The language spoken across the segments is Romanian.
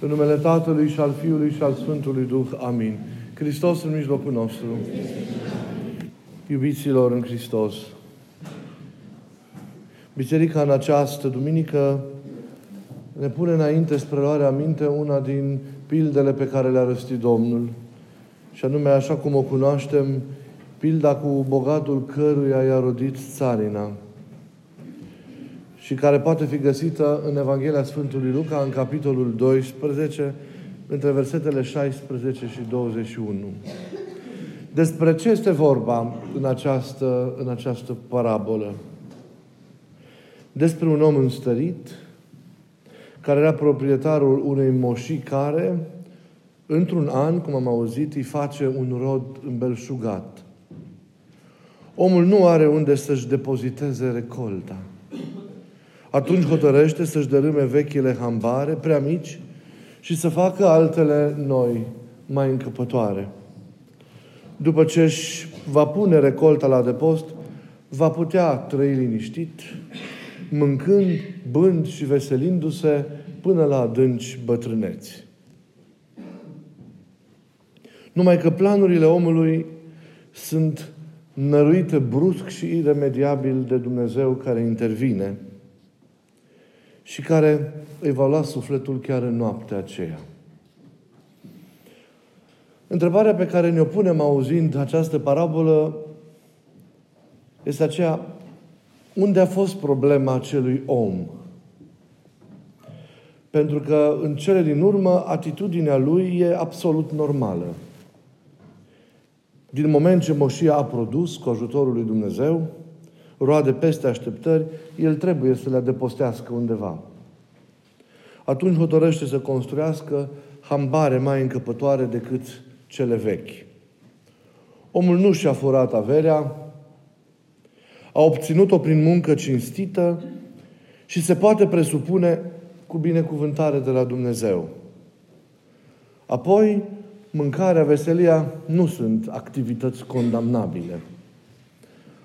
În numele Tatălui și al Fiului și al Sfântului Duh. Amin. Hristos în mijlocul nostru. Iubiților în Hristos. Biserica în această duminică ne pune înainte spre luarea minte una din pildele pe care le-a răstit Domnul. Și anume, așa cum o cunoaștem, pilda cu bogatul căruia i-a rodit țarina și care poate fi găsită în Evanghelia Sfântului Luca, în capitolul 12, între versetele 16 și 21. Despre ce este vorba în această, în această parabolă? Despre un om înstărit, care era proprietarul unei moșii care, într-un an, cum am auzit, îi face un rod îmbelșugat. Omul nu are unde să-și depoziteze recolta. Atunci hotărăște să-și dărâme vechile hambare, prea mici, și să facă altele noi, mai încăpătoare. După ce își va pune recolta la depost, va putea trăi liniștit, mâncând, bând și veselindu-se până la adânci bătrâneți. Numai că planurile omului sunt năruite brusc și iremediabil de Dumnezeu care intervine – și care îi va lua sufletul chiar în noaptea aceea. Întrebarea pe care ne-o punem auzind această parabolă este aceea, unde a fost problema acelui om? Pentru că în cele din urmă, atitudinea lui e absolut normală. Din moment ce moșia a produs cu ajutorul lui Dumnezeu, roade peste așteptări, el trebuie să le adepostească undeva. Atunci hotărăște să construiască hambare mai încăpătoare decât cele vechi. Omul nu și-a furat averea, a obținut-o prin muncă cinstită și se poate presupune cu binecuvântare de la Dumnezeu. Apoi, mâncarea, veselia nu sunt activități condamnabile.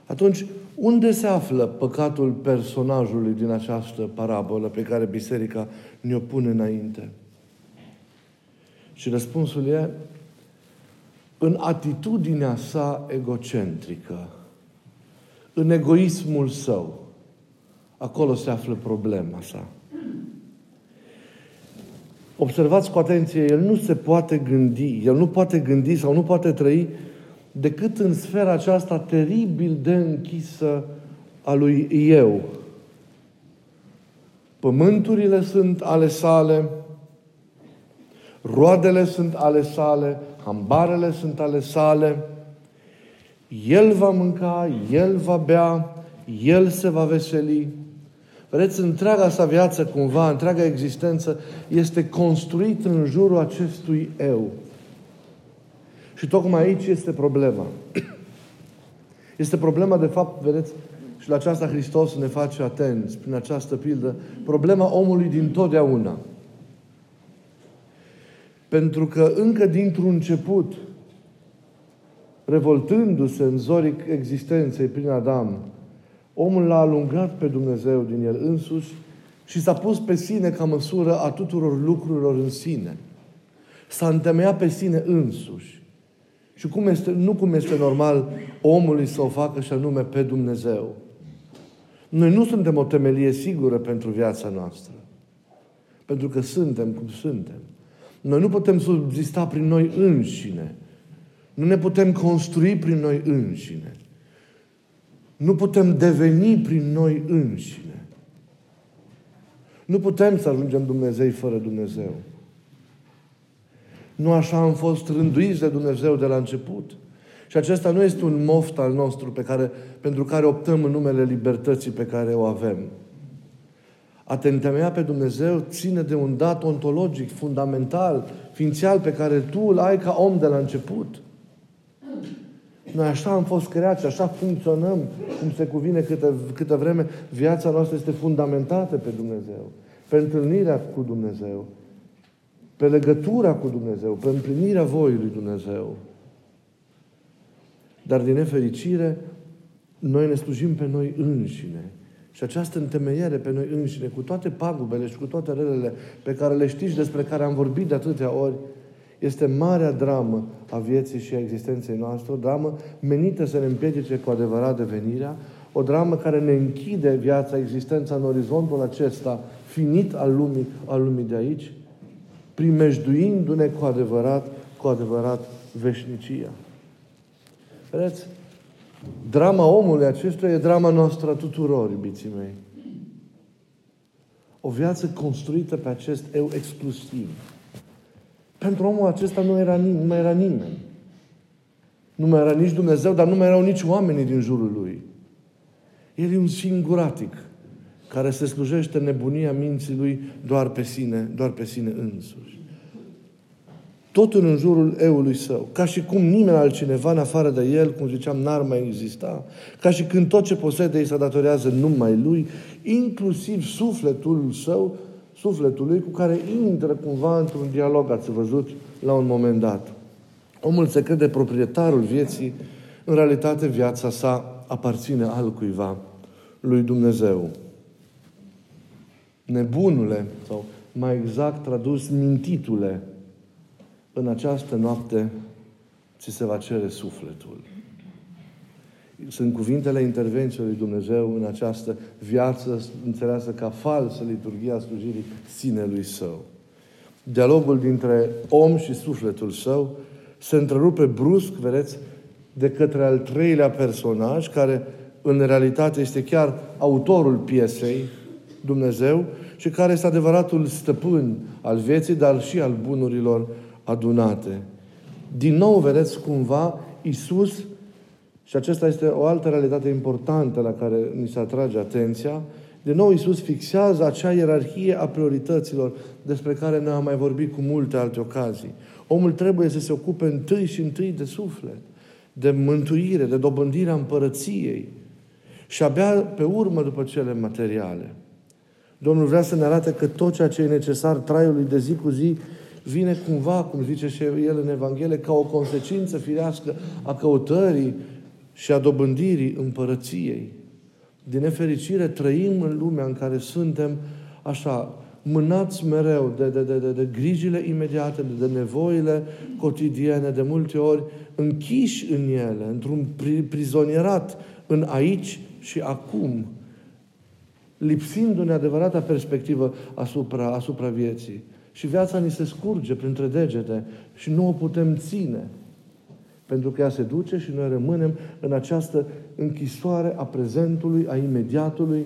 Atunci, unde se află păcatul personajului din această parabolă pe care Biserica ne-o pune înainte? Și răspunsul e în atitudinea sa egocentrică, în egoismul său. Acolo se află problema sa. Observați cu atenție, el nu se poate gândi, el nu poate gândi sau nu poate trăi decât în sfera aceasta teribil de închisă a lui eu. Pământurile sunt ale sale, roadele sunt ale sale, hambarele sunt ale sale, el va mânca, el va bea, el se va veseli. Vedeți, întreaga sa viață, cumva, întreaga existență, este construită în jurul acestui eu. Și tocmai aici este problema. Este problema, de fapt, vedeți, și la aceasta Hristos ne face atenți, prin această pildă, problema omului din totdeauna. Pentru că încă dintr-un început, revoltându-se în zorii existenței prin Adam, omul l-a alungat pe Dumnezeu din el însuși și s-a pus pe sine ca măsură a tuturor lucrurilor în sine. S-a întemeiat pe sine însuși. Și cum este, nu cum este normal omului să o facă și anume pe Dumnezeu. Noi nu suntem o temelie sigură pentru viața noastră. Pentru că suntem cum suntem. Noi nu putem subzista prin noi înșine. Nu ne putem construi prin noi înșine. Nu putem deveni prin noi înșine. Nu putem să ajungem Dumnezei fără Dumnezeu. Nu așa am fost rânduiți de Dumnezeu de la început. Și acesta nu este un moft al nostru pe care, pentru care optăm în numele libertății pe care o avem. A te întemeia pe Dumnezeu ține de un dat ontologic, fundamental, ființial, pe care tu îl ai ca om de la început. Noi așa am fost creați și așa funcționăm, cum se cuvine câte, câte vreme viața noastră este fundamentată pe Dumnezeu, pe întâlnirea cu Dumnezeu pe legătura cu Dumnezeu, pe împlinirea voii lui Dumnezeu. Dar din nefericire, noi ne slujim pe noi înșine Și această întemeiere pe noi înșine, cu toate pagubele și cu toate relele pe care le știți, despre care am vorbit de atâtea ori, este marea dramă a vieții și a existenței noastre, o dramă menită să ne împiedice cu adevărat devenirea, o dramă care ne închide viața, existența în orizontul acesta finit al lumii, al lumii de aici, primejduindu-ne cu adevărat, cu adevărat veșnicia. Vedeți? Drama omului acestuia e drama noastră a tuturor, iubiții mei. O viață construită pe acest eu exclusiv. Pentru omul acesta nu, era, nu mai era nimeni. Nu mai era nici Dumnezeu, dar nu mai erau nici oamenii din jurul lui. El e un singuratic care se slujește nebunia minții lui doar pe sine, doar pe sine însuși. Totul în jurul eului său. Ca și cum nimeni altcineva în afară de el, cum ziceam, n-ar mai exista. Ca și când tot ce posede îi se datorează numai lui, inclusiv sufletul său, sufletul lui, cu care intră cumva într-un dialog, ați văzut, la un moment dat. Omul se crede proprietarul vieții, în realitate viața sa aparține altcuiva, lui Dumnezeu. Nebunule, sau mai exact tradus mintitule, în această noapte ți se va cere sufletul. Sunt cuvintele intervenției lui Dumnezeu în această viață înțeleasă ca falsă liturgia slujirii sinelui său. Dialogul dintre om și sufletul său se întrerupe brusc, vedeți, de către al treilea personaj, care în realitate este chiar autorul piesei, Dumnezeu, și care este adevăratul stăpân al vieții, dar și al bunurilor adunate. Din nou, vedeți cumva, Isus, și acesta este o altă realitate importantă la care ni se atrage atenția, din nou Isus fixează acea ierarhie a priorităților despre care ne am mai vorbit cu multe alte ocazii. Omul trebuie să se ocupe întâi și întâi de suflet, de mântuire, de dobândirea împărăției și abia pe urmă după cele materiale. Domnul vrea să ne arate că tot ceea ce e necesar traiului de zi cu zi vine cumva, cum zice și el în Evanghelie, ca o consecință firească a căutării și a dobândirii împărăției. Din nefericire, trăim în lumea în care suntem așa, mânați mereu de, de, de, de, de grijile imediate, de, de nevoile cotidiene, de multe ori închiși în ele, într-un prizonierat în aici și acum, lipsindu-ne adevărata perspectivă asupra, asupra vieții. Și viața ni se scurge printre degete și nu o putem ține. Pentru că ea se duce și noi rămânem în această închisoare a prezentului, a imediatului,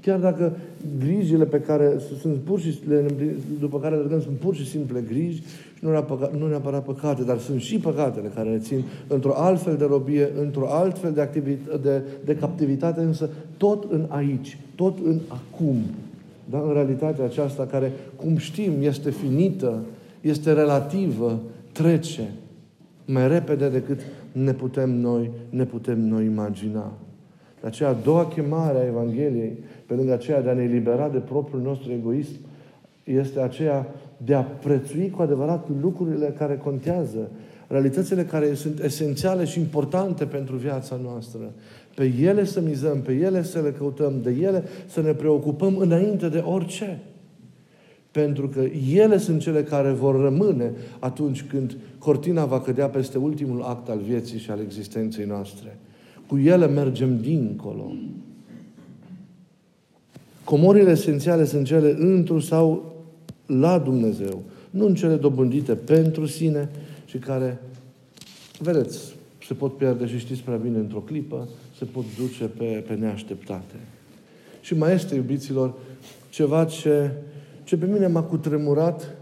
chiar dacă grijile pe care sunt pur și, după care le sunt pur și simple griji și nu neapărat, nu neapărat păcate, dar sunt și păcatele care ne țin într-o altfel de robie, într-o altfel de, activit- de, de captivitate, însă tot în aici, tot în acum. Dar în realitatea aceasta care, cum știm, este finită, este relativă, trece mai repede decât ne putem noi, ne putem noi imagina. De aceea, a doua chemare a Evangheliei, pe lângă aceea de a ne elibera de propriul nostru egoism, este aceea de a prețui cu adevărat lucrurile care contează, realitățile care sunt esențiale și importante pentru viața noastră. Pe ele să mizăm, pe ele să le căutăm, de ele să ne preocupăm înainte de orice. Pentru că ele sunt cele care vor rămâne atunci când cortina va cădea peste ultimul act al vieții și al existenței noastre. Cu ele mergem dincolo. Comorile esențiale sunt cele întru sau la Dumnezeu, nu în cele dobândite pentru sine și care, vedeți, se pot pierde și știți prea bine într-o clipă, se pot duce pe, pe neașteptate. Și mai este, iubiților, ceva ce, ce pe mine m-a cutremurat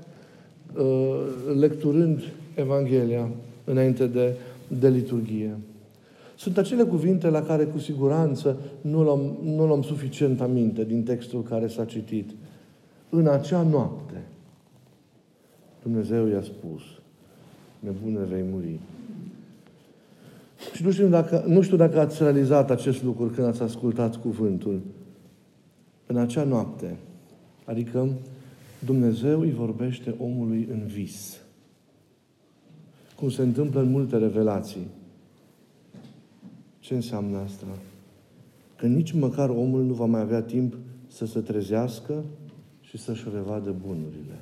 uh, lecturând Evanghelia înainte de, de liturghie. Sunt acele cuvinte la care cu siguranță nu luăm, nu luăm suficient aminte din textul care s-a citit. În acea noapte, Dumnezeu i-a spus, nebune vei muri. Și nu știu, dacă, nu știu dacă ați realizat acest lucru când ați ascultat cuvântul. În acea noapte, adică Dumnezeu îi vorbește omului în vis. Cum se întâmplă în multe revelații. Ce înseamnă asta? că nici măcar omul nu va mai avea timp să se trezească și să-și revadă bunurile.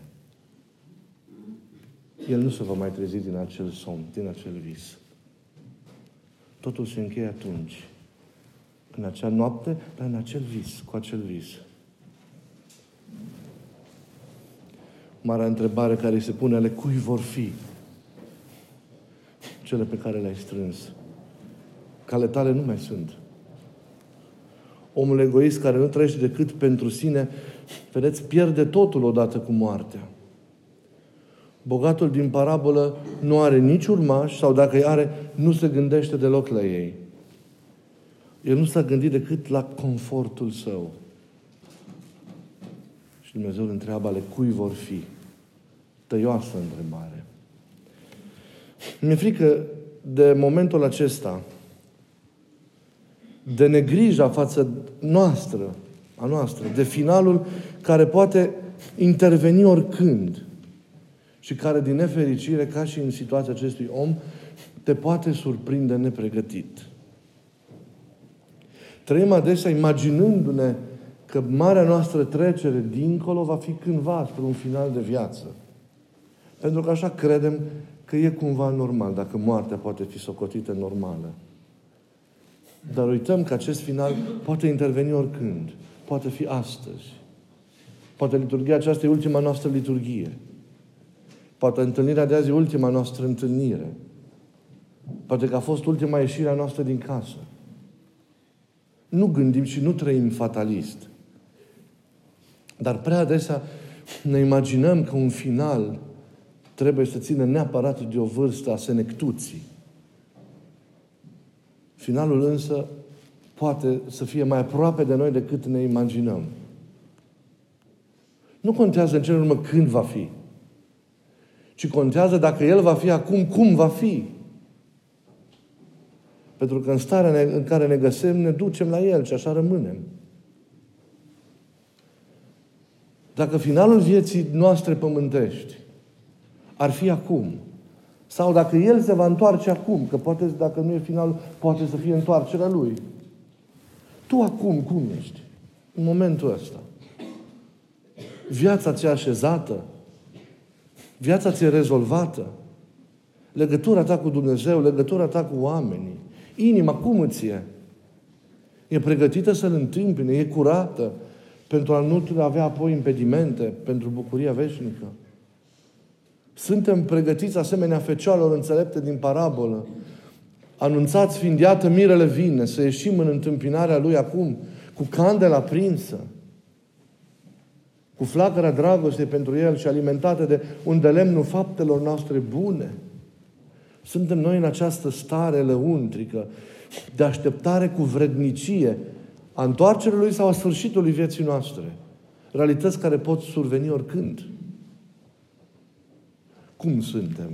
El nu se va mai trezi din acel somn, din acel vis. Totul se încheie atunci. În acea noapte, dar în acel vis, cu acel vis. Marea întrebare care se pune ale cui vor fi cele pe care le-ai strâns. Cale tale nu mai sunt. Omul egoist care nu trăiește decât pentru sine, vedeți, pierde totul odată cu moartea. Bogatul din parabolă nu are nici urmași sau dacă îi are, nu se gândește deloc la ei. El nu s-a gândit decât la confortul său. Și Dumnezeu îl întreabă ale cui vor fi. Tăioasă întrebare. Mi-e frică de momentul acesta, de negrija față noastră, a noastră, de finalul care poate interveni oricând și care, din nefericire, ca și în situația acestui om, te poate surprinde nepregătit. Trăim adesea imaginându-ne că marea noastră trecere dincolo va fi cândva spre un final de viață. Pentru că așa credem că e cumva normal, dacă moartea poate fi socotită normală. Dar uităm că acest final poate interveni oricând. Poate fi astăzi. Poate liturgia aceasta e ultima noastră liturghie. Poate întâlnirea de azi e ultima noastră întâlnire. Poate că a fost ultima ieșire a noastră din casă. Nu gândim și nu trăim fatalist. Dar prea adesea ne imaginăm că un final trebuie să țină neapărat de o vârstă a senectuții. Finalul însă poate să fie mai aproape de noi decât ne imaginăm. Nu contează în ce urmă când va fi, ci contează dacă El va fi acum, cum va fi. Pentru că în starea în care ne găsim, ne ducem la El și așa rămânem. Dacă finalul vieții noastre pământești ar fi acum, sau dacă El se va întoarce acum, că poate, dacă nu e finalul, poate să fie întoarcerea Lui. Tu acum cum ești? În momentul ăsta. Viața ți-e așezată? Viața ți-e rezolvată? Legătura ta cu Dumnezeu, legătura ta cu oamenii, inima cum îți e? E pregătită să-L întâmpine, e curată pentru a nu avea apoi impedimente pentru bucuria veșnică. Suntem pregătiți asemenea fecioarelor înțelepte din parabolă. Anunțați fiind, iată, mirele vine, să ieșim în întâmpinarea Lui acum, cu candela prinsă, cu flacăra dragostei pentru El și alimentată de un de lemnul faptelor noastre bune. Suntem noi în această stare lăuntrică de așteptare cu vrednicie a întoarcerii Lui sau a sfârșitului vieții noastre. Realități care pot surveni oricând. Cum suntem?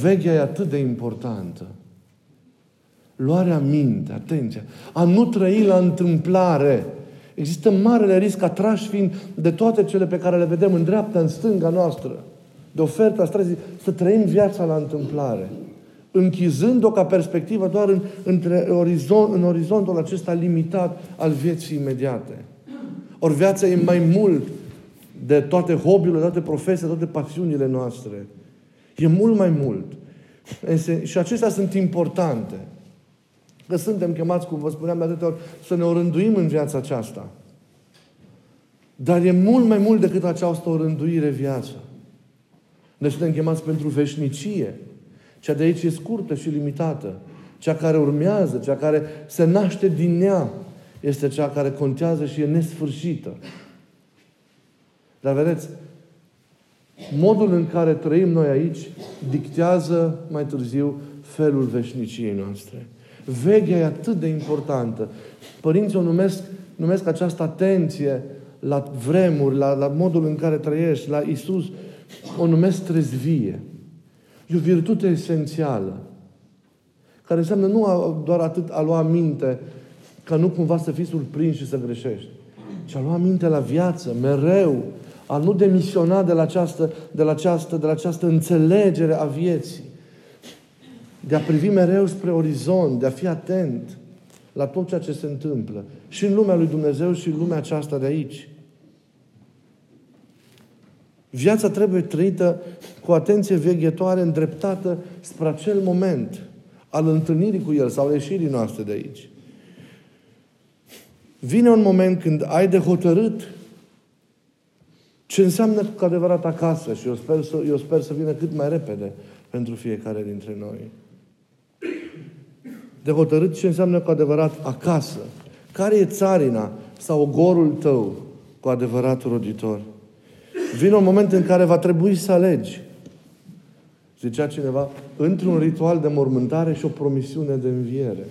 Veghea e atât de importantă. Luarea minte, atenția, a nu trăi la întâmplare. Există marele risc atrași fiind de toate cele pe care le vedem în dreapta, în stânga noastră, de oferta străzii, să trăim viața la întâmplare. Închizând-o ca perspectivă doar în, între orizont, în orizontul acesta limitat al vieții imediate. Ori viața e mai mult de toate hobby-urile, toate profesiile, toate pasiunile noastre. E mult mai mult. Și acestea sunt importante. Că suntem chemați, cum vă spuneam de atâtea ori, să ne orânduim în viața aceasta. Dar e mult mai mult decât această orânduire viață. Ne suntem chemați pentru veșnicie. Cea de aici e scurtă și limitată. Cea care urmează, cea care se naște din ea, este cea care contează și e nesfârșită. Dar vedeți, modul în care trăim noi aici dictează mai târziu felul veșniciei noastre. Veghea e atât de importantă. Părinții o numesc, numesc această atenție la vremuri, la, la modul în care trăiești, la Isus, o numesc trezvie. E o virtute esențială, care înseamnă nu doar atât a lua minte, ca nu cumva să fii surprins și să greșești, ci a lua minte la viață, mereu, a nu demisiona de la această, de la această, de la această înțelegere a vieții. De a privi mereu spre orizont, de a fi atent la tot ceea ce se întâmplă. Și în lumea lui Dumnezeu și în lumea aceasta de aici. Viața trebuie trăită cu atenție veghetoare, îndreptată spre acel moment al întâlnirii cu El sau ieșirii noastre de aici. Vine un moment când ai de hotărât ce înseamnă cu adevărat acasă și eu sper, să, eu sper să vină cât mai repede pentru fiecare dintre noi. De hotărât ce înseamnă cu adevărat acasă. Care e țarina sau ogorul tău cu adevărat roditor? Vine un moment în care va trebui să alegi. Zicea cineva, într-un ritual de mormântare și o promisiune de înviere.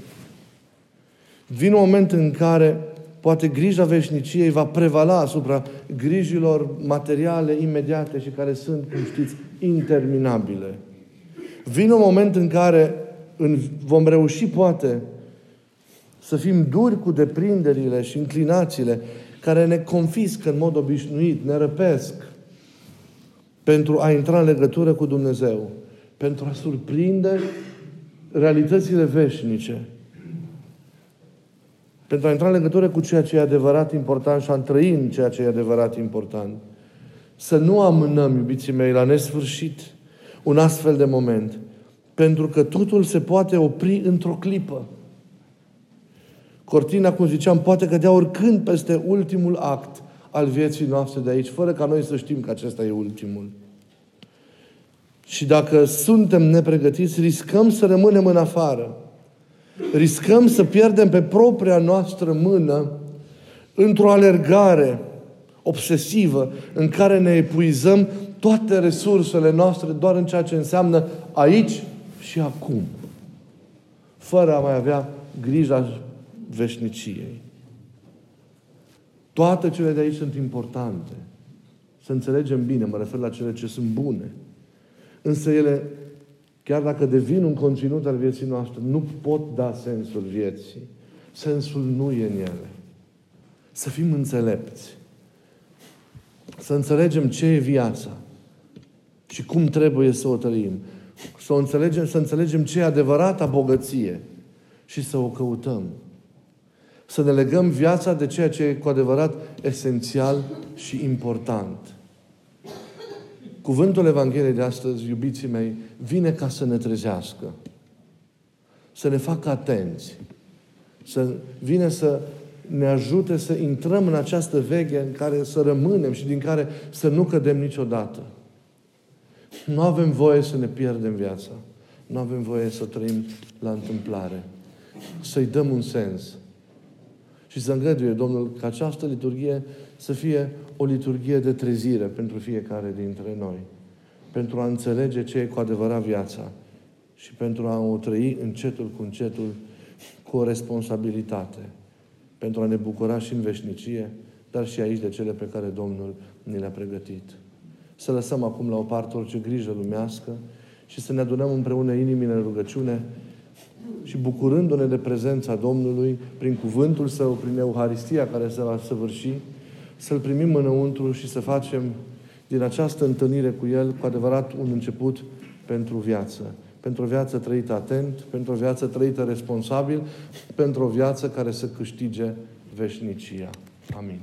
Vine un moment în care poate grija veșniciei va prevala asupra grijilor materiale imediate și care sunt, cum știți, interminabile. Vine un moment în care în, vom reuși, poate, să fim duri cu deprinderile și inclinațiile care ne confiscă în mod obișnuit, ne răpesc pentru a intra în legătură cu Dumnezeu, pentru a surprinde realitățile veșnice, pentru a intra în legătură cu ceea ce e adevărat important și a trăi în ceea ce e adevărat important. Să nu amânăm, iubiții mei, la nesfârșit un astfel de moment. Pentru că totul se poate opri într-o clipă. Cortina, cum ziceam, poate cădea oricând peste ultimul act al vieții noastre de aici, fără ca noi să știm că acesta e ultimul. Și dacă suntem nepregătiți, riscăm să rămânem în afară. Riscăm să pierdem pe propria noastră mână într-o alergare obsesivă în care ne epuizăm toate resursele noastre doar în ceea ce înseamnă aici și acum. Fără a mai avea grija veșniciei. Toate cele de aici sunt importante. Să înțelegem bine, mă refer la cele ce sunt bune. Însă ele, chiar dacă devin un conținut al vieții noastre, nu pot da sensul vieții. Sensul nu e în ele. Să fim înțelepți. Să înțelegem ce e viața și cum trebuie să o trăim. Să, o înțelegem, să înțelegem ce e adevărata bogăție și să o căutăm. Să ne legăm viața de ceea ce e cu adevărat esențial și important. Cuvântul Evangheliei de astăzi, iubiții mei, vine ca să ne trezească. Să ne facă atenți. Să vine să ne ajute să intrăm în această veche în care să rămânem și din care să nu cădem niciodată. Nu avem voie să ne pierdem viața. Nu avem voie să trăim la întâmplare. Să-i dăm un sens. Și să îngăduie Domnul ca această liturghie să fie o liturghie de trezire pentru fiecare dintre noi. Pentru a înțelege ce e cu adevărat viața. Și pentru a o trăi încetul cu încetul cu o responsabilitate. Pentru a ne bucura și în veșnicie, dar și aici de cele pe care Domnul ni le-a pregătit să lăsăm acum la o parte orice grijă lumească și să ne adunăm împreună inimile în rugăciune și bucurându-ne de prezența Domnului prin cuvântul Său, prin Euharistia care se va săvârși, să-L primim înăuntru și să facem din această întâlnire cu El cu adevărat un început pentru viață. Pentru o viață trăită atent, pentru o viață trăită responsabil, pentru o viață care să câștige veșnicia. Amin.